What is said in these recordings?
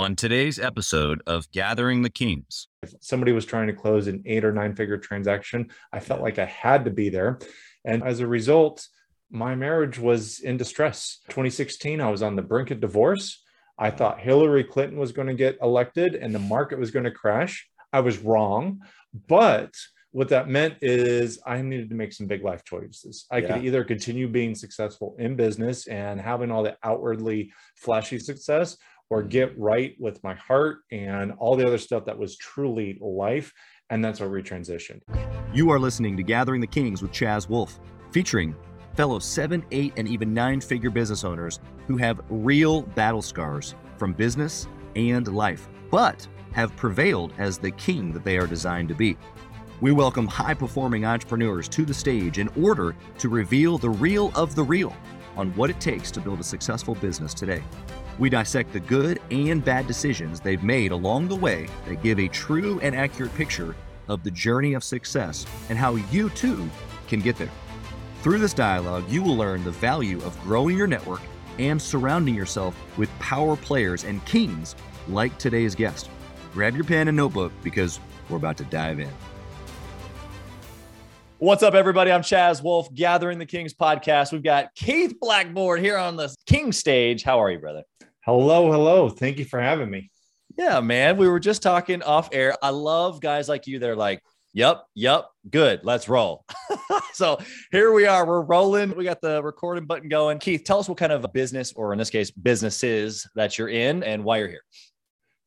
On today's episode of Gathering the Kings, if somebody was trying to close an eight or nine figure transaction, I felt like I had to be there. And as a result, my marriage was in distress. 2016, I was on the brink of divorce. I thought Hillary Clinton was going to get elected and the market was going to crash. I was wrong. But what that meant is I needed to make some big life choices. I yeah. could either continue being successful in business and having all the outwardly flashy success, or mm. get right with my heart and all the other stuff that was truly life. And that's where we transitioned. You are listening to Gathering the Kings with Chaz Wolfe, featuring fellow seven, eight, and even nine figure business owners who have real battle scars from business and life, but have prevailed as the king that they are designed to be. We welcome high performing entrepreneurs to the stage in order to reveal the real of the real on what it takes to build a successful business today. We dissect the good and bad decisions they've made along the way that give a true and accurate picture of the journey of success and how you too can get there. Through this dialogue, you will learn the value of growing your network and surrounding yourself with power players and kings like today's guest. Grab your pen and notebook because we're about to dive in. What's up, everybody? I'm Chaz Wolfe, Gathering the Kings podcast. We've got Keith Blackborg here on the King stage. How are you, brother? Hello, hello. Thank you for having me. Yeah, man. We were just talking off air. I love guys like you. They're like, yep, yep, good. Let's roll. so here we are. We're rolling. We got the recording button going. Keith, tell us what kind of business, or in this case, businesses that you're in and why you're here.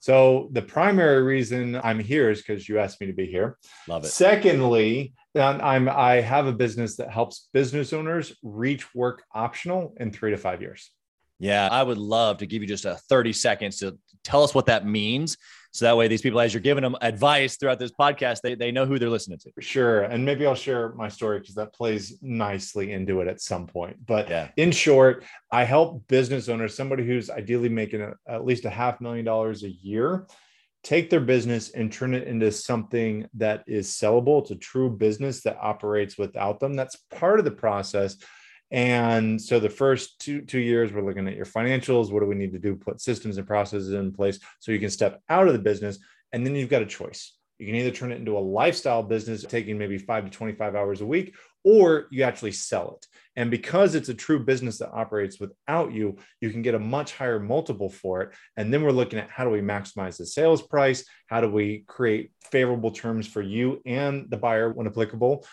So the primary reason I'm here is because you asked me to be here. Love it. Secondly, I'm I have a business that helps business owners reach work optional in three to five years. Yeah, I would love to give you just a 30 seconds to tell us what that means. So that way, these people, as you're giving them advice throughout this podcast, they, they know who they're listening to. Sure. And maybe I'll share my story because that plays nicely into it at some point. But yeah. in short, I help business owners, somebody who's ideally making a, at least a half million dollars a year, take their business and turn it into something that is sellable. It's a true business that operates without them. That's part of the process and so the first two two years, we're looking at your financials. What do we need to do? Put systems and processes in place so you can step out of the business. And then you've got a choice. You can either turn it into a lifestyle business, taking maybe five to 25 hours a week, or you actually sell it. And because it's a true business that operates without you, you can get a much higher multiple for it. And then we're looking at how do we maximize the sales price? How do we create favorable terms for you and the buyer when applicable?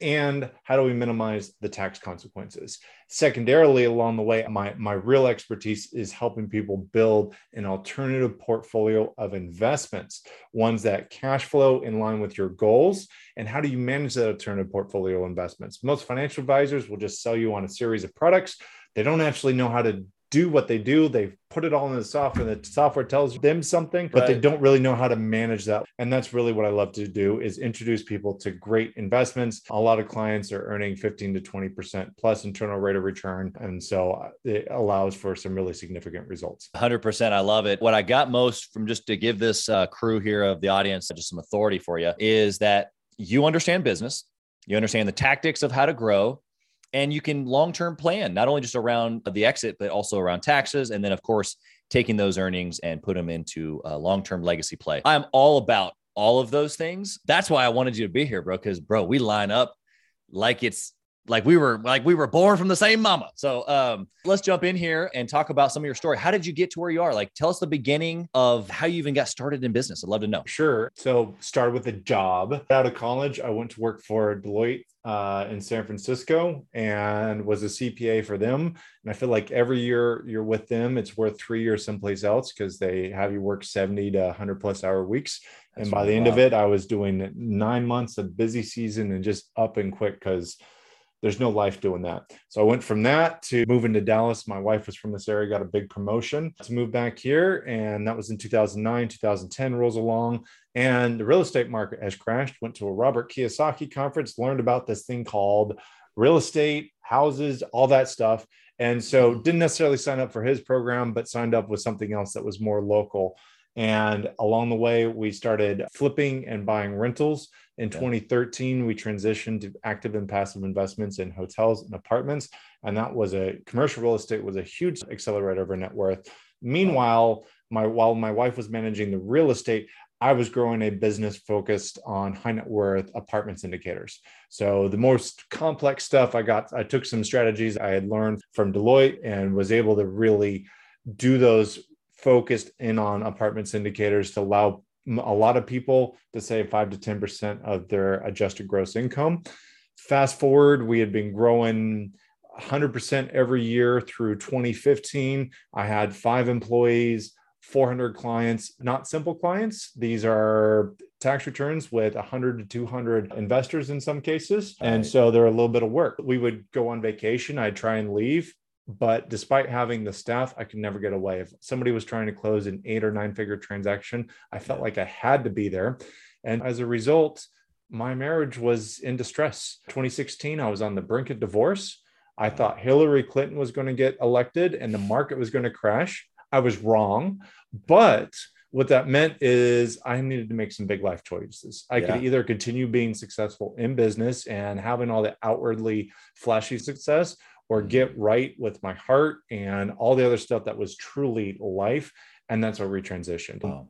And how do we minimize the tax consequences? Secondarily along the way my, my real expertise is helping people build an alternative portfolio of investments ones that cash flow in line with your goals. And how do you manage that alternative portfolio investments? Most financial advisors will just sell you on a series of products. They don't actually know how to do what they do. They put it all in the software. The software tells them something, but right. they don't really know how to manage that. And that's really what I love to do is introduce people to great investments. A lot of clients are earning 15 to 20% plus internal rate of return. And so uh, it allows for some really significant results. 100%. I love it. What I got most from just to give this uh, crew here of the audience just some authority for you is that you understand business. You understand the tactics of how to grow and you can long-term plan not only just around the exit but also around taxes and then of course taking those earnings and put them into a long-term legacy play i'm all about all of those things that's why i wanted you to be here bro because bro we line up like it's like we were like we were born from the same mama. So um, let's jump in here and talk about some of your story. How did you get to where you are? Like, tell us the beginning of how you even got started in business. I'd love to know. Sure. So started with a job out of college. I went to work for Deloitte uh, in San Francisco and was a CPA for them. And I feel like every year you're with them, it's worth three years someplace else because they have you work 70 to 100 plus hour weeks. That's and by the end of it, I was doing nine months of busy season and just up and quick because there's no life doing that. So I went from that to moving to Dallas. My wife was from this area, got a big promotion to move back here. And that was in 2009, 2010 rolls along. And the real estate market has crashed. Went to a Robert Kiyosaki conference, learned about this thing called real estate, houses, all that stuff. And so didn't necessarily sign up for his program, but signed up with something else that was more local. And along the way, we started flipping and buying rentals in 2013, we transitioned to active and passive investments in hotels and apartments. And that was a commercial real estate was a huge accelerator of our net worth. Meanwhile, my while my wife was managing the real estate, I was growing a business focused on high net worth apartment syndicators. So the most complex stuff I got, I took some strategies I had learned from Deloitte and was able to really do those focused in on apartment syndicators to allow a lot of people to save five to 10% of their adjusted gross income. Fast forward, we had been growing 100% every year through 2015. I had five employees. 400 clients, not simple clients. These are tax returns with 100 to 200 investors in some cases. And so they're a little bit of work. We would go on vacation. I'd try and leave. But despite having the staff, I could never get away. If somebody was trying to close an eight or nine figure transaction, I felt like I had to be there. And as a result, my marriage was in distress. 2016, I was on the brink of divorce. I thought Hillary Clinton was going to get elected and the market was going to crash. I was wrong. But what that meant is I needed to make some big life choices. I yeah. could either continue being successful in business and having all the outwardly flashy success, or get right with my heart and all the other stuff that was truly life. And that's where we transitioned. Wow.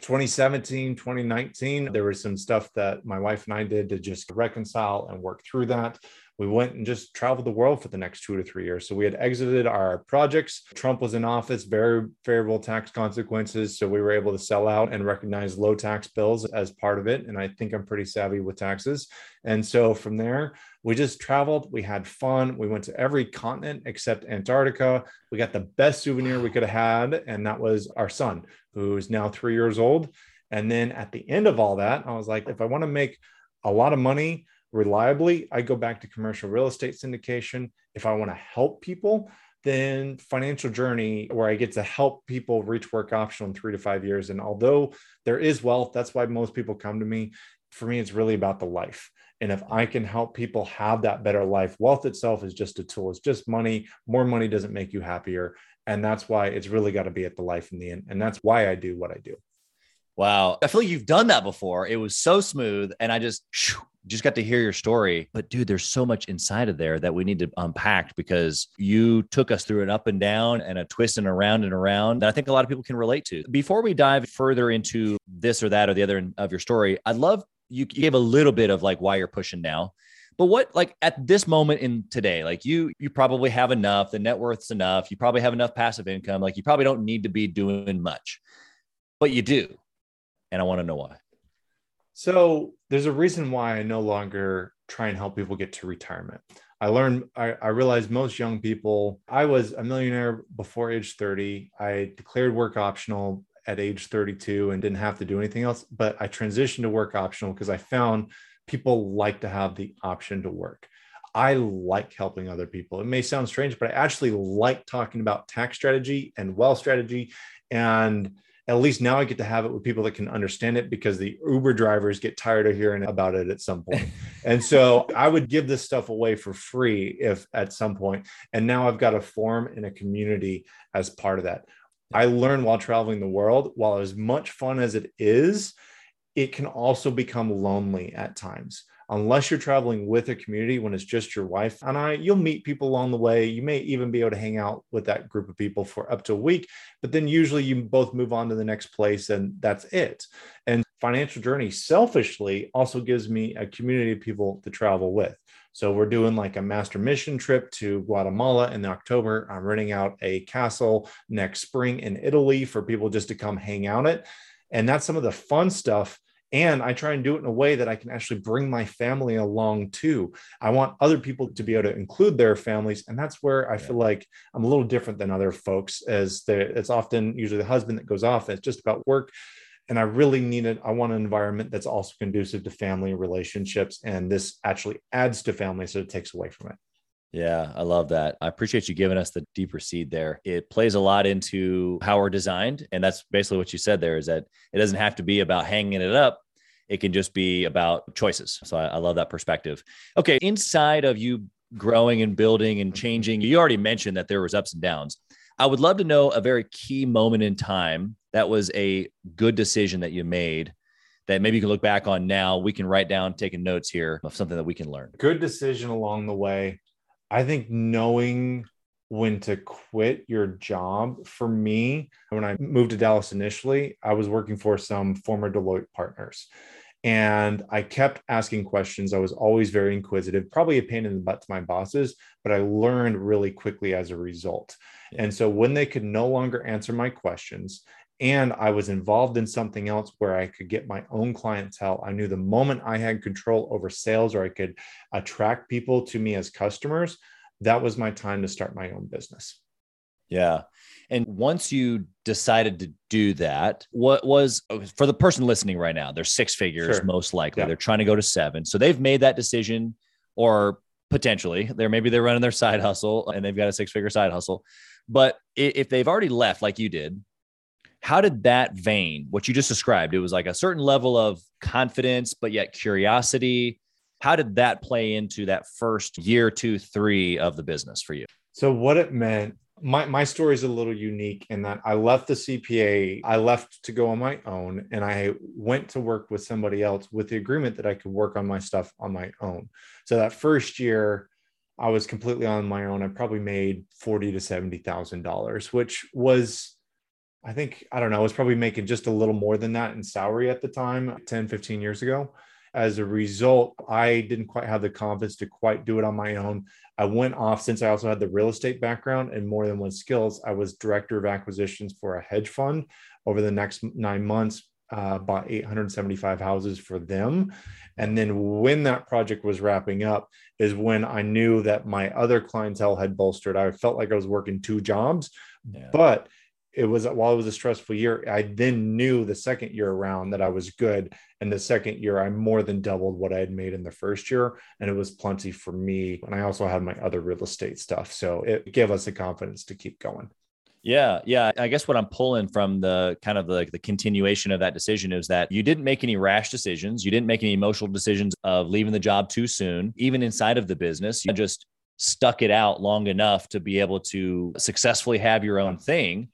2017, 2019, there was some stuff that my wife and I did to just reconcile and work through that we went and just traveled the world for the next two to three years. So we had exited our projects. Trump was in office, very favorable tax consequences. So we were able to sell out and recognize low tax bills as part of it. And I think I'm pretty savvy with taxes. And so from there, we just traveled. We had fun. We went to every continent except Antarctica. We got the best souvenir we could have had. And that was our son, who is now three years old. And then at the end of all that, I was like, if I want to make a lot of money, reliably, I go back to commercial real estate syndication. If I want to help people, then financial journey where I get to help people reach work optional in three to five years. And although there is wealth, that's why most people come to me. For me, it's really about the life. And if I can help people have that better life, wealth itself is just a tool. It's just money. More money doesn't make you happier. And that's why it's really got to be at the life in the end. And that's why I do what I do. Wow. I feel like you've done that before. It was so smooth. And I just, just got to hear your story. But dude, there's so much inside of there that we need to unpack because you took us through an up and down and a twist and around and around that I think a lot of people can relate to. Before we dive further into this or that or the other of your story, I'd love you gave a little bit of like why you're pushing now. But what like at this moment in today, like you you probably have enough, the net worth's enough, you probably have enough passive income, like you probably don't need to be doing much. But you do and I want to know why. So there's a reason why I no longer try and help people get to retirement. I learned, I, I realized most young people, I was a millionaire before age 30. I declared work optional at age 32 and didn't have to do anything else. But I transitioned to work optional because I found people like to have the option to work. I like helping other people. It may sound strange, but I actually like talking about tax strategy and wealth strategy and at least now I get to have it with people that can understand it because the Uber drivers get tired of hearing about it at some point. and so I would give this stuff away for free if at some point. And now I've got a forum in a community as part of that. I learned while traveling the world, while as much fun as it is, it can also become lonely at times unless you're traveling with a community when it's just your wife and I, you'll meet people along the way. You may even be able to hang out with that group of people for up to a week, but then usually you both move on to the next place and that's it. And financial journey selfishly also gives me a community of people to travel with. So we're doing like a master mission trip to Guatemala in October. I'm renting out a castle next spring in Italy for people just to come hang out at. And that's some of the fun stuff and I try and do it in a way that I can actually bring my family along too. I want other people to be able to include their families. And that's where I feel like I'm a little different than other folks, as the, it's often usually the husband that goes off. It's just about work. And I really need it. I want an environment that's also conducive to family relationships. And this actually adds to family, so it takes away from it. Yeah, I love that. I appreciate you giving us the deeper seed there. It plays a lot into how we're designed. And that's basically what you said there is that it doesn't have to be about hanging it up. It can just be about choices. So I, I love that perspective. Okay. Inside of you growing and building and changing, you already mentioned that there was ups and downs. I would love to know a very key moment in time that was a good decision that you made that maybe you can look back on now. We can write down, taking notes here of something that we can learn. Good decision along the way. I think knowing when to quit your job. For me, when I moved to Dallas initially, I was working for some former Deloitte partners. And I kept asking questions. I was always very inquisitive, probably a pain in the butt to my bosses, but I learned really quickly as a result. Yeah. And so when they could no longer answer my questions, and I was involved in something else where I could get my own clientele. I knew the moment I had control over sales or I could attract people to me as customers, that was my time to start my own business. Yeah. And once you decided to do that, what was for the person listening right now? They're six figures, sure. most likely. Yeah. They're trying to go to seven. So they've made that decision, or potentially, they're maybe they're running their side hustle and they've got a six figure side hustle. But if they've already left, like you did, how did that vein, what you just described, it was like a certain level of confidence, but yet curiosity. How did that play into that first year, two, three of the business for you? So, what it meant, my, my story is a little unique in that I left the CPA, I left to go on my own, and I went to work with somebody else with the agreement that I could work on my stuff on my own. So, that first year, I was completely on my own. I probably made forty to seventy thousand dollars, which was I think, I don't know, I was probably making just a little more than that in salary at the time, 10, 15 years ago. As a result, I didn't quite have the confidence to quite do it on my own. I went off since I also had the real estate background and more than one skills. I was director of acquisitions for a hedge fund over the next nine months. Uh, bought 875 houses for them. And then when that project was wrapping up, is when I knew that my other clientele had bolstered. I felt like I was working two jobs, yeah. but it was while it was a stressful year i then knew the second year around that i was good and the second year i more than doubled what i had made in the first year and it was plenty for me and i also had my other real estate stuff so it gave us the confidence to keep going yeah, yeah. I guess what I'm pulling from the kind of the, the continuation of that decision is that you didn't make any rash decisions. You didn't make any emotional decisions of leaving the job too soon, even inside of the business. You just stuck it out long enough to be able to successfully have your own thing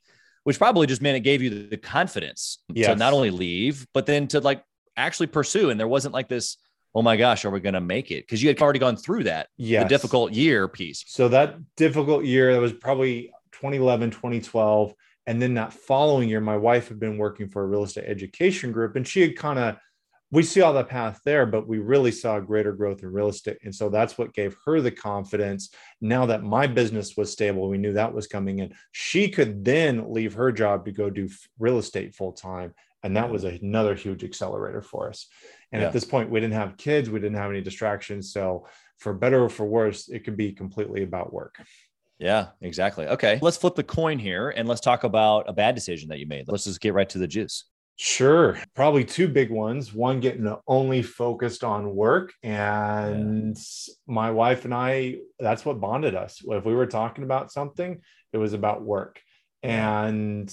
which probably just meant it gave you the confidence yes. to not only leave, but then to like actually pursue. And there wasn't like this, oh my gosh, are we going to make it? Because you had already gone through that, yeah, the difficult year piece. So that difficult year, that was probably 2011, 2012. And then that following year, my wife had been working for a real estate education group and she had kind of we see all the path there, but we really saw greater growth in real estate. And so that's what gave her the confidence. Now that my business was stable, we knew that was coming in. She could then leave her job to go do real estate full time. And that was another huge accelerator for us. And yeah. at this point, we didn't have kids, we didn't have any distractions. So, for better or for worse, it could be completely about work. Yeah, exactly. Okay. Let's flip the coin here and let's talk about a bad decision that you made. Let's just get right to the juice. Sure. Probably two big ones. One getting only focused on work. And yeah. my wife and I, that's what bonded us. If we were talking about something, it was about work. And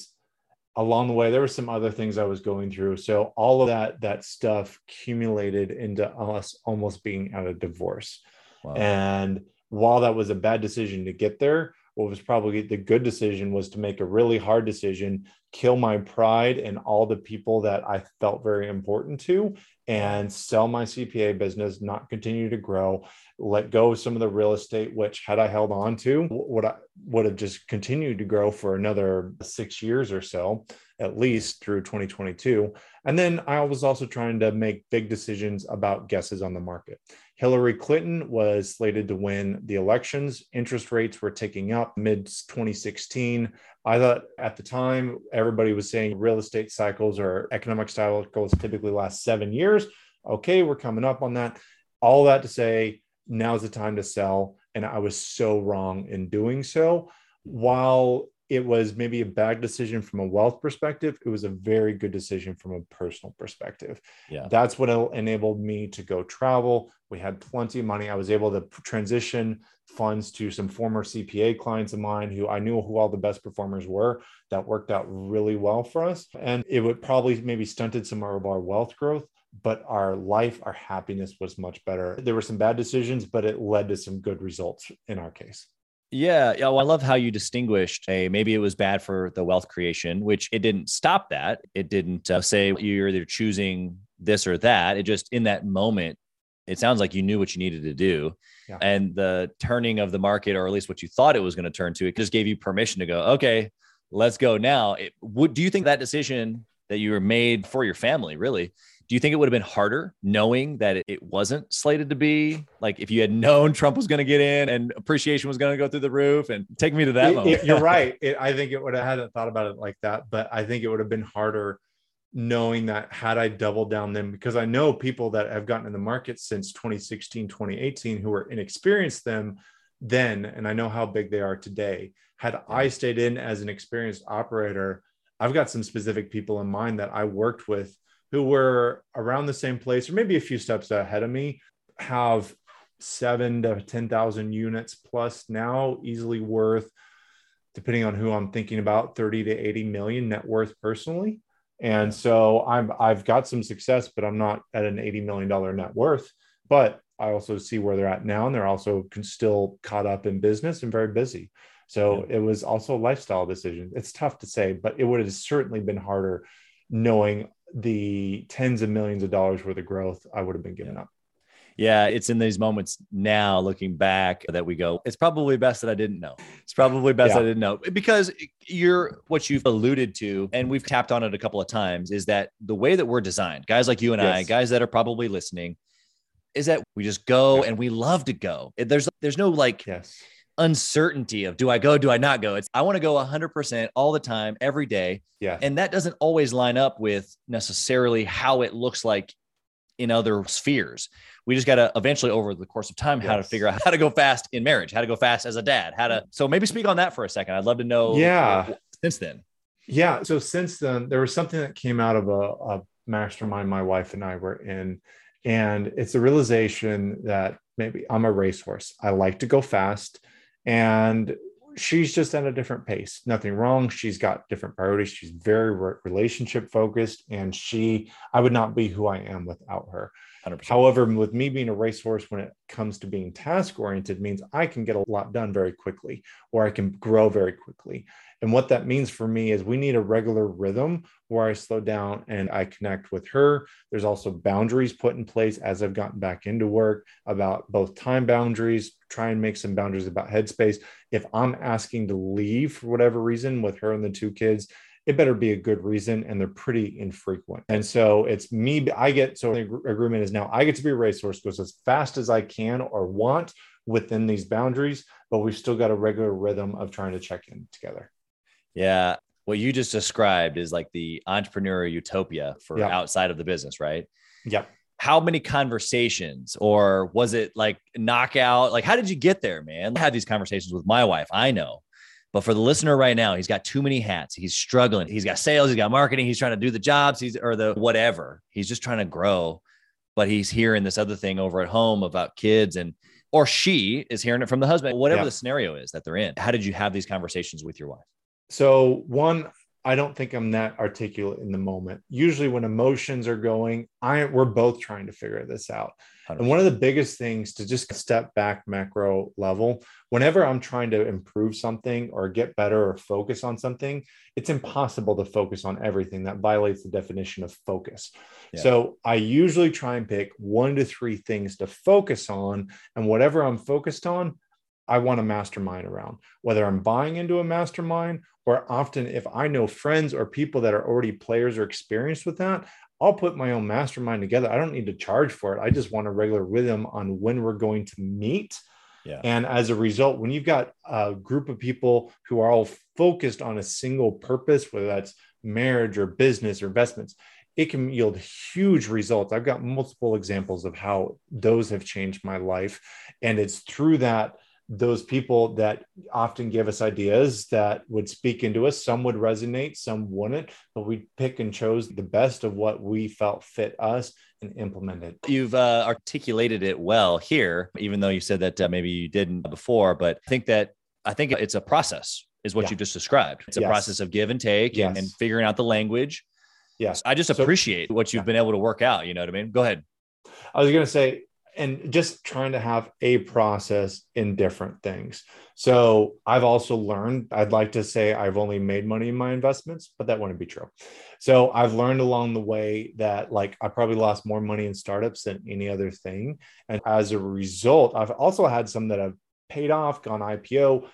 along the way, there were some other things I was going through. So all of that, that stuff accumulated into us almost being at a divorce. Wow. And while that was a bad decision to get there, what was probably the good decision was to make a really hard decision, kill my pride and all the people that I felt very important to, and sell my CPA business, not continue to grow, let go of some of the real estate, which had I held on to, would I would have just continued to grow for another six years or so, at least through 2022. And then I was also trying to make big decisions about guesses on the market. Hillary Clinton was slated to win the elections. Interest rates were ticking up mid 2016. I thought at the time, everybody was saying real estate cycles or economic cycles typically last seven years. Okay, we're coming up on that. All that to say, now's the time to sell. And I was so wrong in doing so. While it was maybe a bad decision from a wealth perspective. It was a very good decision from a personal perspective. Yeah. That's what enabled me to go travel. We had plenty of money. I was able to transition funds to some former CPA clients of mine who I knew who all the best performers were. That worked out really well for us. And it would probably maybe stunted some of our wealth growth, but our life, our happiness was much better. There were some bad decisions, but it led to some good results in our case. Yeah, yeah. Well, I love how you distinguished. A maybe it was bad for the wealth creation, which it didn't stop that. It didn't uh, say you're either choosing this or that. It just in that moment it sounds like you knew what you needed to do. Yeah. And the turning of the market, or at least what you thought it was going to turn to, it just gave you permission to go, okay, let's go now. It, would, do you think that decision that you were made for your family, really, do you think it would have been harder knowing that it, wasn't slated to be like if you had known Trump was going to get in and appreciation was going to go through the roof and take me to that It- moment? it- you're right. It, I think it would have hadn't thought about it like that, but I think it would have been harder knowing that had I doubled down then because I know people that have gotten in the market since 2016, 2018 who were inexperienced them then, and I know how big they are today. Had I stayed in as an experienced operator, I've got some specific people in mind that I worked with who were around the same place or maybe a few steps ahead of me, have seven to 10,000 units plus now, easily worth, depending on who I'm thinking about, 30 to 80 million net worth personally. And so I'm I've got some success, but I'm not at an 80 million dollar net worth. But I also see where they're at now, and they're also can still caught up in business and very busy. So it was also a lifestyle decision. It's tough to say, but it would have certainly been harder knowing the tens of millions of dollars worth of growth I would have been giving up. Yeah, it's in these moments now looking back that we go, it's probably best that I didn't know. It's probably best Yeah. I didn't know because you're what you've alluded to, and we've tapped on it a couple of times, is that the way that we're designed, guys like you and I, guys that are probably listening, is that we just go Yeah. and we love to go. There's there's no like Yes. Uncertainty of do I go, do I not go? It's I want to go 100% all the time, every day. Yeah. And that doesn't always line up with necessarily how it looks like in other spheres. We just got to eventually, over the course of time, how to figure out how to go fast in marriage, how to go fast as a dad, how to. Mm. So maybe speak on that for a second. I'd love to know. Yeah. Since then, Yeah. So since then, there was something that came out of a, a mastermind my wife and I were in. And it's a realization that maybe I'm a racehorse. I like to go fast. And she's just at a different pace. Nothing wrong. She's got different priorities. She's very re- relationship focused. And she, I would not be who I am without her. 100%. However, with me being a racehorse, when it comes to being task oriented, means I can get a lot done very quickly, or I can grow very quickly. And what that means for me is we need a regular rhythm where I slow down and I connect with her. There's also boundaries put in place as I've gotten back into work about both time boundaries, try and make some boundaries about headspace. If I'm asking to leave for whatever reason with her and the two kids, it better be a good reason and they're pretty infrequent. And so it's me, I get so the agreement is now I get to be a racehorse, goes as fast as I can or want within these boundaries, but we've still got a regular rhythm of trying to check in together. Yeah. What you just described is like the entrepreneur utopia for outside of the business, right? Yep. how many conversations or was it like knockout like how did you get there man i had these conversations with my wife i know but for the listener right now he's got too many hats he's struggling he's got sales he's got marketing he's trying to do the jobs he's or the whatever he's just trying to grow but he's hearing this other thing over at home about kids and or she is hearing it from the husband whatever Yeah. the scenario is that they're in how did you have these conversations with your wife So, one, I don't think I'm that articulate in the moment. Usually, when emotions are going, I we're both trying to figure this out. And one of the biggest things to just step back macro level, whenever I'm trying to improve something or get better or focus on something, it's impossible to focus on everything. That violates the definition of focus. Yeah. So I usually try and pick one to three things to focus on. And whatever I'm focused on, I want a mastermind around, whether I'm buying into a mastermind or often if I know friends or people that are already players or experienced with that, I'll put my own mastermind together. I don't need to charge for it. I just want a regular rhythm on when we're going to meet. Yeah. And as a result, when you've got a group of people who are all focused on a single purpose, whether that's marriage or business or investments, it can yield huge results. I've got multiple examples of how those have changed my life. And it's through that those people that often give us ideas that would speak into us. Some would resonate, some wouldn't, but we pick and chose the best of what we felt fit us and implemented. You've uh, articulated it well here, even though you said that uh, maybe you didn't before. But I think that I think it's a process, is what Yeah. you just described. It's a Yes. process of give and take and, Yes. and figuring out the language. Yes. I just So- appreciate what you've Yeah. been able to work out. You know what I mean? Go ahead. I was going to say, and just trying to have a process in different things. So I've also learned, I'd like to say I've only made money in my investments, but that wouldn't be true. So I've learned along the way that like I probably lost more money in startups than any other thing. And as a result, I've also had some that have paid off, gone IPO,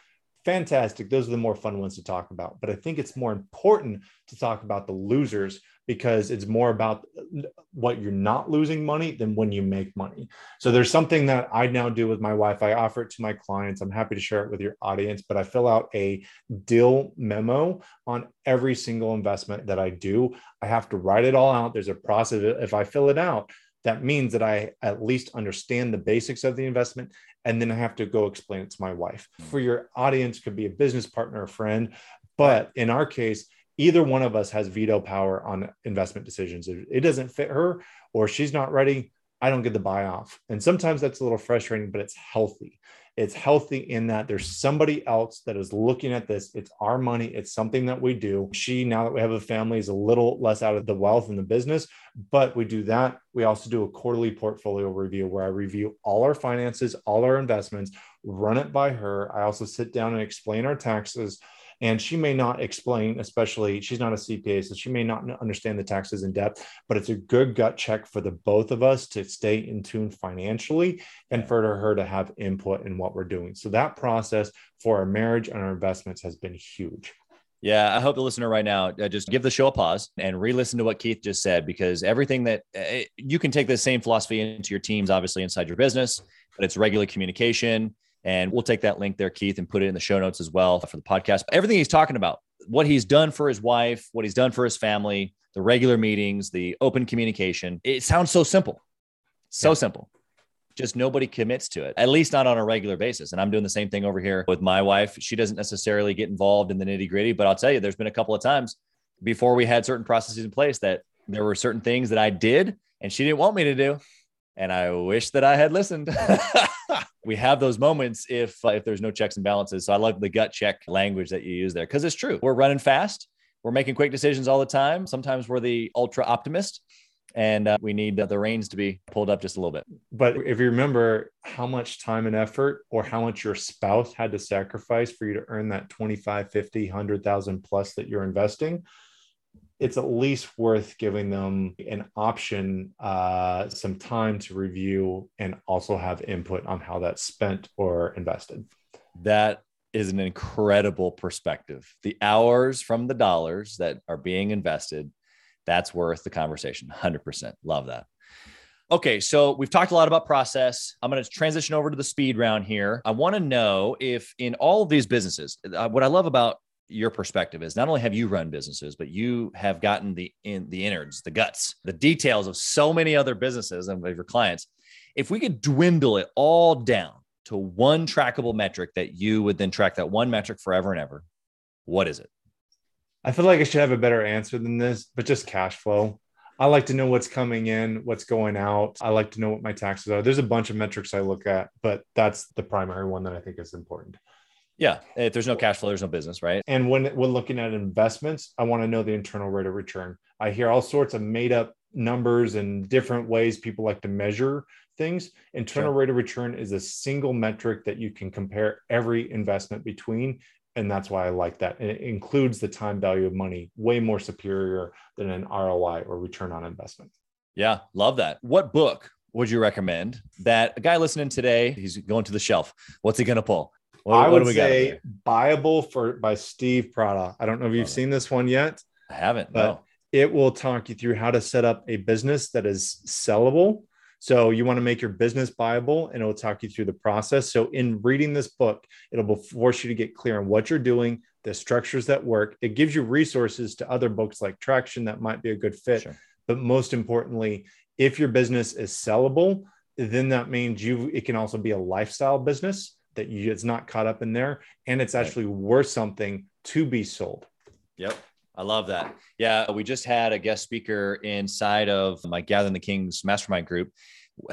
fantastic. Those are the more fun ones to talk about. But I think it's more important to talk about the losers because it's more about uh, what you're not losing money than when you make money. So there's something that I now do with my wife. I offer it to my clients. I'm happy to share it with your audience, but I fill out a deal memo on every single investment that I do. I have to write it all out. There's a process. If I fill it out, that means that I at least understand the basics of the investment and then I have to go explain it to my wife. Mm. For your audience, could be a business partner, a friend, but in our case, either one of us has veto power on investment decisions. If it doesn't fit her or she's not ready, I don't get the buy off. And sometimes that's a little frustrating, but it's healthy. It's healthy in that there's somebody else that is looking at this. It's our money. It's something that we do. She, now that we have a family, is a little less out of the wealth in the business, but we do that. We also do a quarterly portfolio review where I review all our finances, all our investments, run it by her. I also sit down and explain our taxes and she may not explain, especially she's not a CPA, so she may not understand the taxes in depth, but it's a good gut check for the both of us to stay in tune financially and for her to have input in what we're doing. So that process for our marriage and our investments has been huge. Yeah, I hope the listener right now uh, just give the show a pause and re-listen to what Keith just said because everything that uh, you can take the same philosophy into your teams, obviously inside your business, but it's regular communication and we'll take that link there, Keith, and put it in the show notes as well for the podcast. Everything he's talking about, what he's done for his wife, what he's done for his family, the regular meetings, the open communication. It sounds so simple. So yeah. simple. Just nobody commits to it, at least not on a regular basis. And I'm doing the same thing over here with my wife. She doesn't necessarily get involved in the nitty gritty, but I'll tell you, there's been a couple of times before we had certain processes in place that there were certain things that I did and she didn't want me to do. And I wish that I had listened. we have those moments if uh, if there's no checks and balances. So I love the gut check language that you use there because it's true. We're running fast. We're making quick decisions all the time. Sometimes we're the ultra optimist and uh, we need the reins to be pulled up just a little bit. But if you remember how much time and effort or how much your spouse had to sacrifice for you to earn that 25, 50, 100,000 plus that you're investing, it's at least worth giving them an option, uh, some time to review and also have input on how that's spent or invested. That is an incredible perspective. The hours from the dollars that are being invested, that's worth the conversation. 100%. Love that. Okay, so we've talked a lot about process. I'm going to transition over to the speed round here. I want to know if in all of these businesses, uh, what I love about your perspective is not only have you run businesses but you have gotten the in the innards the guts the details of so many other businesses and of your clients. If we could dwindle it all down to one trackable metric that you would then track that one metric forever and ever what is it? I feel like i should have a better answer than this but just cash flow. I like to know what's coming in what's going out. I like to know what my taxes are. There's a bunch of metrics i look at but that's the primary one that i think is important yeah. If there's no cash flow, there's no business, right? And when we're looking at investments, I want to know the internal rate of return. I hear all sorts of made up numbers and different ways people like to measure things. Internal sure. rate of return is a single metric that you can compare every investment between. And that's why I like that. And it includes the time value of money, way more superior than an ROI or return on investment. Yeah, love that. What book would you recommend that a guy listening today, he's going to the shelf. What's he going to pull? What, I would say Buyable for by Steve Preda. I don't know if you've seen this one yet. I haven't, but no. it will talk you through how to set up a business that is sellable. So you want to make your business buyable and it will talk you through the process. So in reading this book, it'll force you to get clear on what you're doing, the structures that work. It gives you resources to other books like Traction that might be a good fit. Sure. But most importantly, if your business is sellable, then that means you it can also be a lifestyle business that you it's not caught up in there and it's actually worth something to be sold. Yep. I love that. Yeah we just had a guest speaker inside of my gathering the kings mastermind group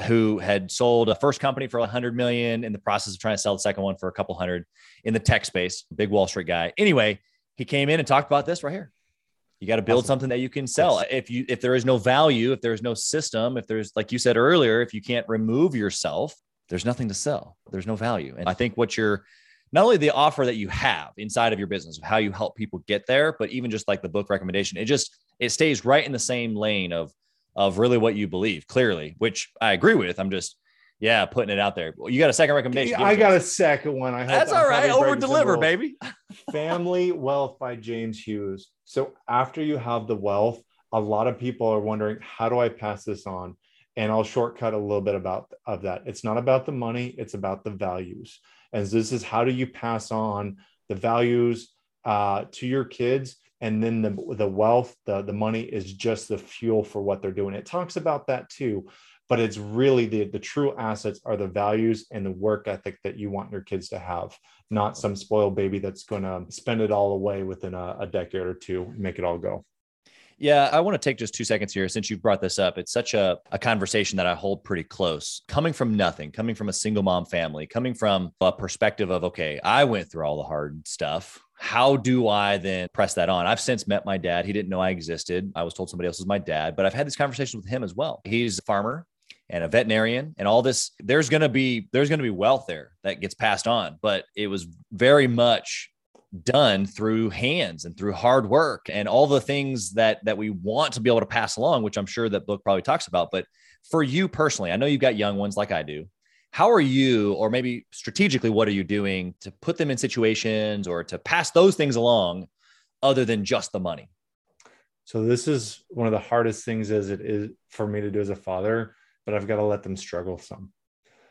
who had sold a first company for a 100 million in the process of trying to sell the second one for a couple hundred in the tech space. Big wall street guy. Anyway he came in and talked about this right here. You got to build awesome. something that you can sell. Yes. If you if there is no value, if there's no system, if there's like you said earlier, if you can't remove yourself, there's nothing to sell. There's no value. And I think what you're not only the offer that you have inside of your business of how you help people get there, but even just like the book recommendation, it just it stays right in the same lane of of really what you believe clearly, which I agree with. I'm just yeah, putting it out there. You got a second recommendation? I got a second one. I hope that's I'm all right. Over deliver, baby. Family Wealth by James Hughes. So after you have the wealth, a lot of people are wondering, how do I pass this on? And I'll shortcut a little bit about of that. It's not about the money; it's about the values. And this is how do you pass on the values uh, to your kids and then the, the wealth the, the money is just the fuel for what they're doing it talks about that too but it's really the, the true assets are the values and the work ethic that you want your kids to have not some spoiled baby that's going to spend it all away within a, a decade or two make it all go yeah, I want to take just two seconds here since you brought this up. It's such a, a conversation that I hold pretty close. Coming from nothing, coming from a single mom family, coming from a perspective of, okay, I went through all the hard stuff. How do I then press that on? I've since met my dad. He didn't know I existed. I was told somebody else was my dad, but I've had this conversation with him as well. He's a farmer and a veterinarian and all this there's going to be there's going to be wealth there that gets passed on but it was very much done through hands and through hard work and all the things that that we want to be able to pass along which i'm sure that book probably talks about. But for you personally i know you've got young ones like i do. How are you or maybe strategically what are you doing to put them in situations or to pass those things along other than just the money? So this is one of the hardest things as it is for me to do as a father but i've got to let them struggle some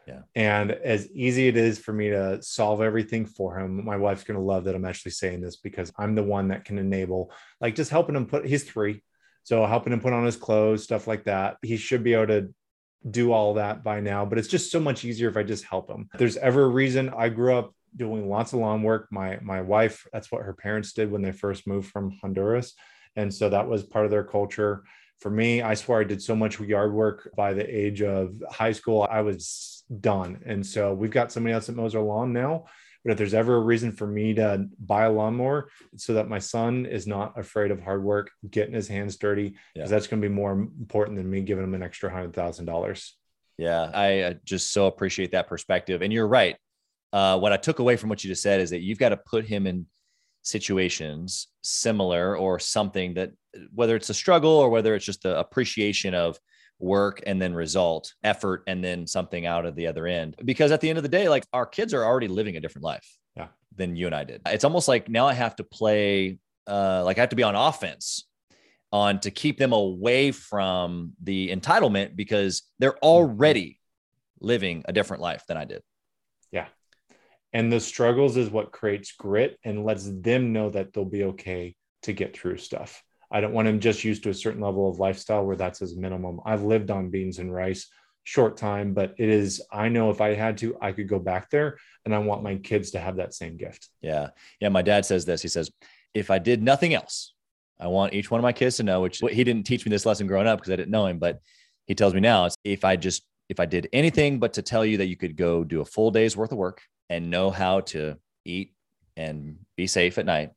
yeah. And as easy it is for me to solve everything for him, my wife's going to love that I'm actually saying this because I'm the one that can enable, like just helping him put, he's three. So helping him put on his clothes, stuff like that. He should be able to do all that by now, but it's just so much easier if I just help him. If there's ever a reason I grew up doing lots of lawn work. My, my wife, that's what her parents did when they first moved from Honduras. And so that was part of their culture for me, I swear I did so much yard work by the age of high school. I was done. And so we've got somebody else that mows our lawn now. But if there's ever a reason for me to buy a lawnmower, so that my son is not afraid of hard work, getting his hands dirty, because yeah. that's going to be more important than me giving him an extra hundred thousand dollars. Yeah, I just so appreciate that perspective. And you're right. Uh, what I took away from what you just said is that you've got to put him in situations similar or something that whether it's a struggle or whether it's just the appreciation of work and then result effort and then something out of the other end because at the end of the day like our kids are already living a different life yeah. than you and i did it's almost like now i have to play uh, like i have to be on offense on to keep them away from the entitlement because they're mm-hmm. already living a different life than i did yeah and the struggles is what creates grit and lets them know that they'll be okay to get through stuff. I don't want them just used to a certain level of lifestyle where that's his minimum. I've lived on beans and rice short time, but it is, I know if I had to, I could go back there and I want my kids to have that same gift. Yeah. Yeah. My dad says this. He says, if I did nothing else, I want each one of my kids to know, which he didn't teach me this lesson growing up because I didn't know him, but he tells me now, it's if I just, if I did anything but to tell you that you could go do a full day's worth of work and know how to eat and be safe at night,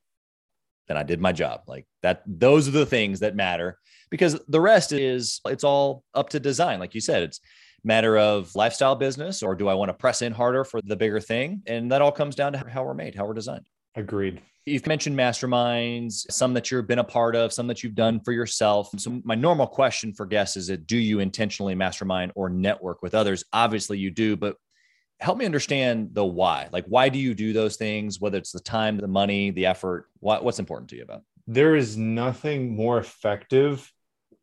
then I did my job. Like that, those are the things that matter because the rest is it's all up to design. Like you said, it's matter of lifestyle business or do I want to press in harder for the bigger thing? And that all comes down to how we're made, how we're designed. Agreed. You've mentioned masterminds, some that you've been a part of, some that you've done for yourself. So my normal question for guests is that do you intentionally mastermind or network with others? Obviously you do, but help me understand the why. Like, why do you do those things? Whether it's the time, the money, the effort, what, what's important to you about? There is nothing more effective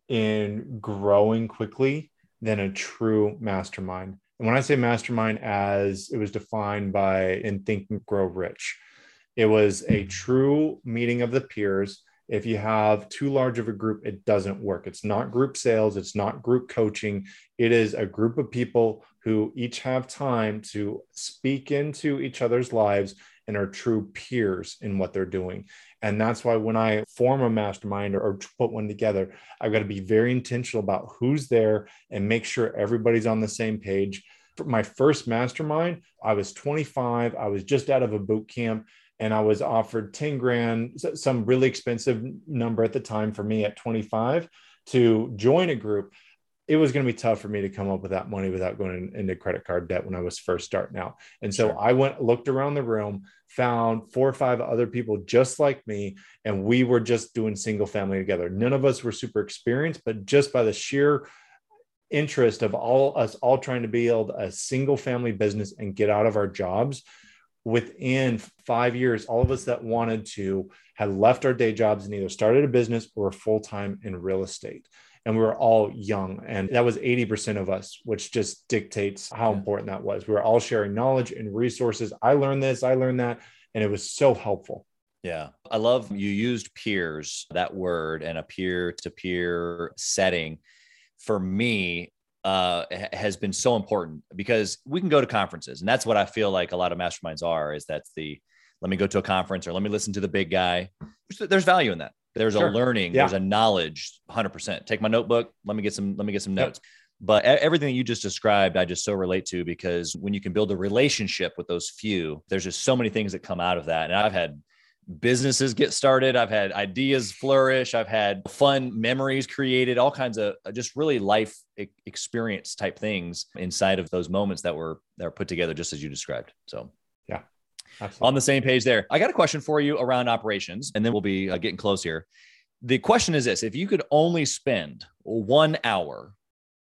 in growing quickly than a true mastermind. And when I say mastermind, as it was defined by in Think and Grow Rich, it was a mm-hmm. true meeting of the peers. If you have too large of a group, it doesn't work. It's not group sales, it's not group coaching. It is a group of people who each have time to speak into each other's lives and are true peers in what they're doing. And that's why when I form a mastermind or, put one together, I've got to be very intentional about who's there and make sure everybody's on the same page. For my first mastermind, I was 25, I was just out of a boot camp, and I was offered 10 grand, some really expensive number at the time for me at 25 to join a group, it was going to be tough for me to come up with that money without going into credit card debt when I was first starting out. And so sure. I went, looked around the room, found four or five other people just like me, and we were just doing single family together. None of us were super experienced, but just by the sheer interest of all us all trying to build a single family business and get out of our jobs within five years all of us that wanted to had left our day jobs and either started a business or full-time in real estate and we were all young and that was 80% of us which just dictates how important that was we were all sharing knowledge and resources i learned this i learned that and it was so helpful yeah. I love you used peers, that word, and a peer to peer setting. For me, uh, has been so important because we can go to conferences, and that's what I feel like a lot of masterminds are. Is that's the let me go to a conference or let me listen to the big guy. There's value in that. There's sure. a learning, yeah. there's a knowledge, 100%. Take my notebook, let me get some let me get some notes. Yep. But everything that you just described, I just so relate to because when you can build a relationship with those few, there's just so many things that come out of that. And I've had businesses get started. I've had ideas flourish. I've had fun memories created, all kinds of uh, just really life experience type things inside of those moments that were that were put together just as you described. So yeah, Absolutely. on the same page there. I got a question for you around operations, and then we'll be uh, getting close here. The question is this: If you could only spend one hour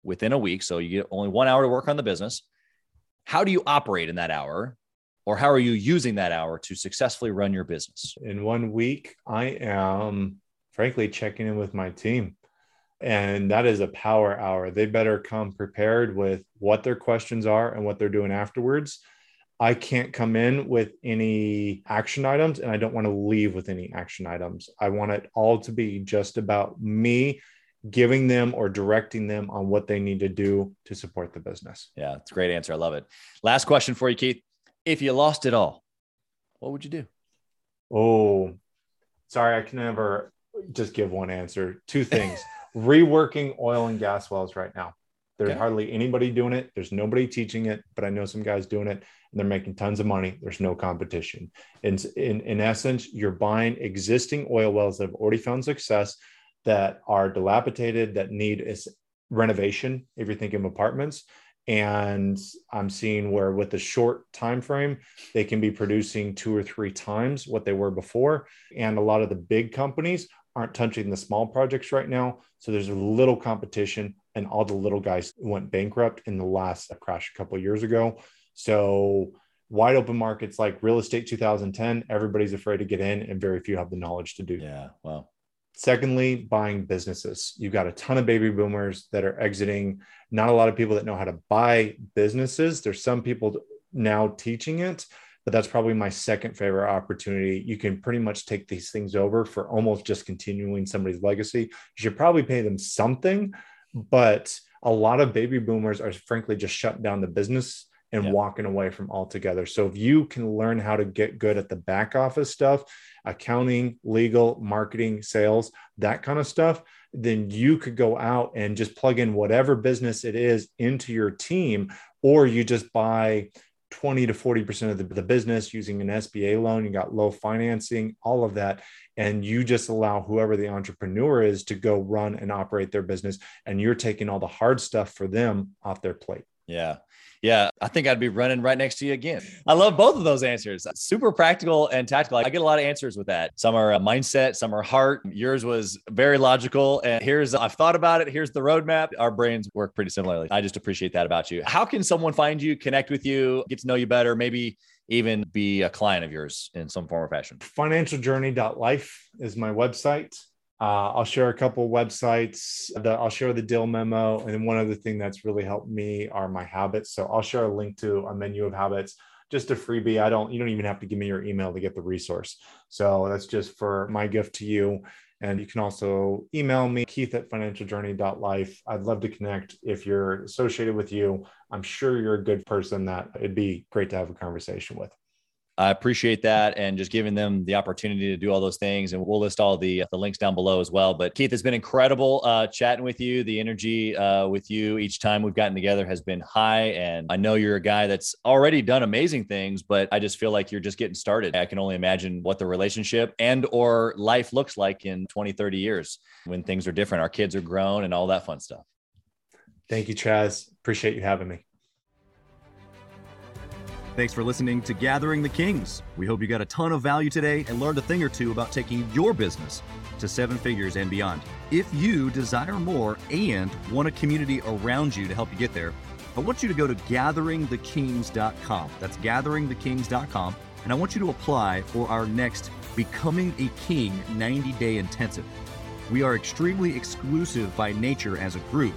within a week, so you get only one hour to work on the business, how do you operate in that hour? Or how are you using that hour to successfully run your business? In one week, I am frankly checking in with my team. And that is a power hour. They better come prepared with what their questions are and what they're doing afterwards I can't come in with any action items and I don't want to leave with any action items. I want it all to be just about me giving them or directing them on what they need to do to support the business. Yeah, it's a great answer. I love it. Last question for you, Keith. If you lost it all, what would you do? Oh, sorry, I can never just give one answer. Two things reworking oil and gas wells right now. There's hardly anybody doing it. There's nobody teaching it, but I know some guys doing it and they're making tons of money. There's no competition. In, in, in essence, you're buying existing oil wells that have already found success that are dilapidated, that need renovation, if you're thinking of apartments. And I'm seeing where with a short time frame, they can be producing two or three times what they were before. And a lot of the big companies aren't touching the small projects right now. So there's a little competition, and all the little guys went bankrupt in the last uh, crash a couple years ago. So wide open markets like real estate 2010, everybody's afraid to get in and very few have the knowledge to do. Yeah. Well, Secondly, buying businesses. You've got a ton of baby boomers that are exiting. Not a lot of people that know how to buy businesses. There's some people now teaching it, but that's probably my second favorite opportunity. You can pretty much take these things over for almost just continuing somebody's legacy. You should probably pay them something, but a lot of baby boomers are frankly just shutting down the business and yeah. walking away from altogether. So if you can learn how to get good at the back office stuff, accounting, legal, marketing, sales, that kind of stuff, then you could go out and just plug in whatever business it is into your team, or you just buy 20 to 40% of the, the business using an SBA loan. You got low financing, all of that. And you just allow whoever the entrepreneur is to go run and operate their business. And you're taking all the hard stuff for them off their plate. Yeah. Yeah, I think I'd be running right next to you again. I love both of those answers. Super practical and tactical. I get a lot of answers with that. Some are a mindset, some are heart. Yours was very logical. And here's, I've thought about it. Here's the roadmap. Our brains work pretty similarly. I just appreciate that about you. How can someone find you, connect with you, get to know you better, maybe even be a client of yours in some form or fashion? Financialjourney.life is my website. Uh, I'll share a couple websites. That I'll share the deal memo, and then one other thing that's really helped me are my habits. So I'll share a link to a menu of habits, just a freebie. I don't. You don't even have to give me your email to get the resource. So that's just for my gift to you. And you can also email me, Keith at financialjourney.life. I'd love to connect if you're associated with you. I'm sure you're a good person that it'd be great to have a conversation with. I appreciate that and just giving them the opportunity to do all those things. And we'll list all the, the links down below as well. But Keith, it's been incredible uh, chatting with you. The energy uh, with you each time we've gotten together has been high. And I know you're a guy that's already done amazing things, but I just feel like you're just getting started. I can only imagine what the relationship and or life looks like in 20, 30 years when things are different. Our kids are grown and all that fun stuff. Thank you, Chaz. Appreciate you having me. Thanks for listening to Gathering the Kings. We hope you got a ton of value today and learned a thing or two about taking your business to seven figures and beyond. If you desire more and want a community around you to help you get there, I want you to go to gatheringthekings.com. That's gatheringthekings.com. And I want you to apply for our next Becoming a King 90 day intensive. We are extremely exclusive by nature as a group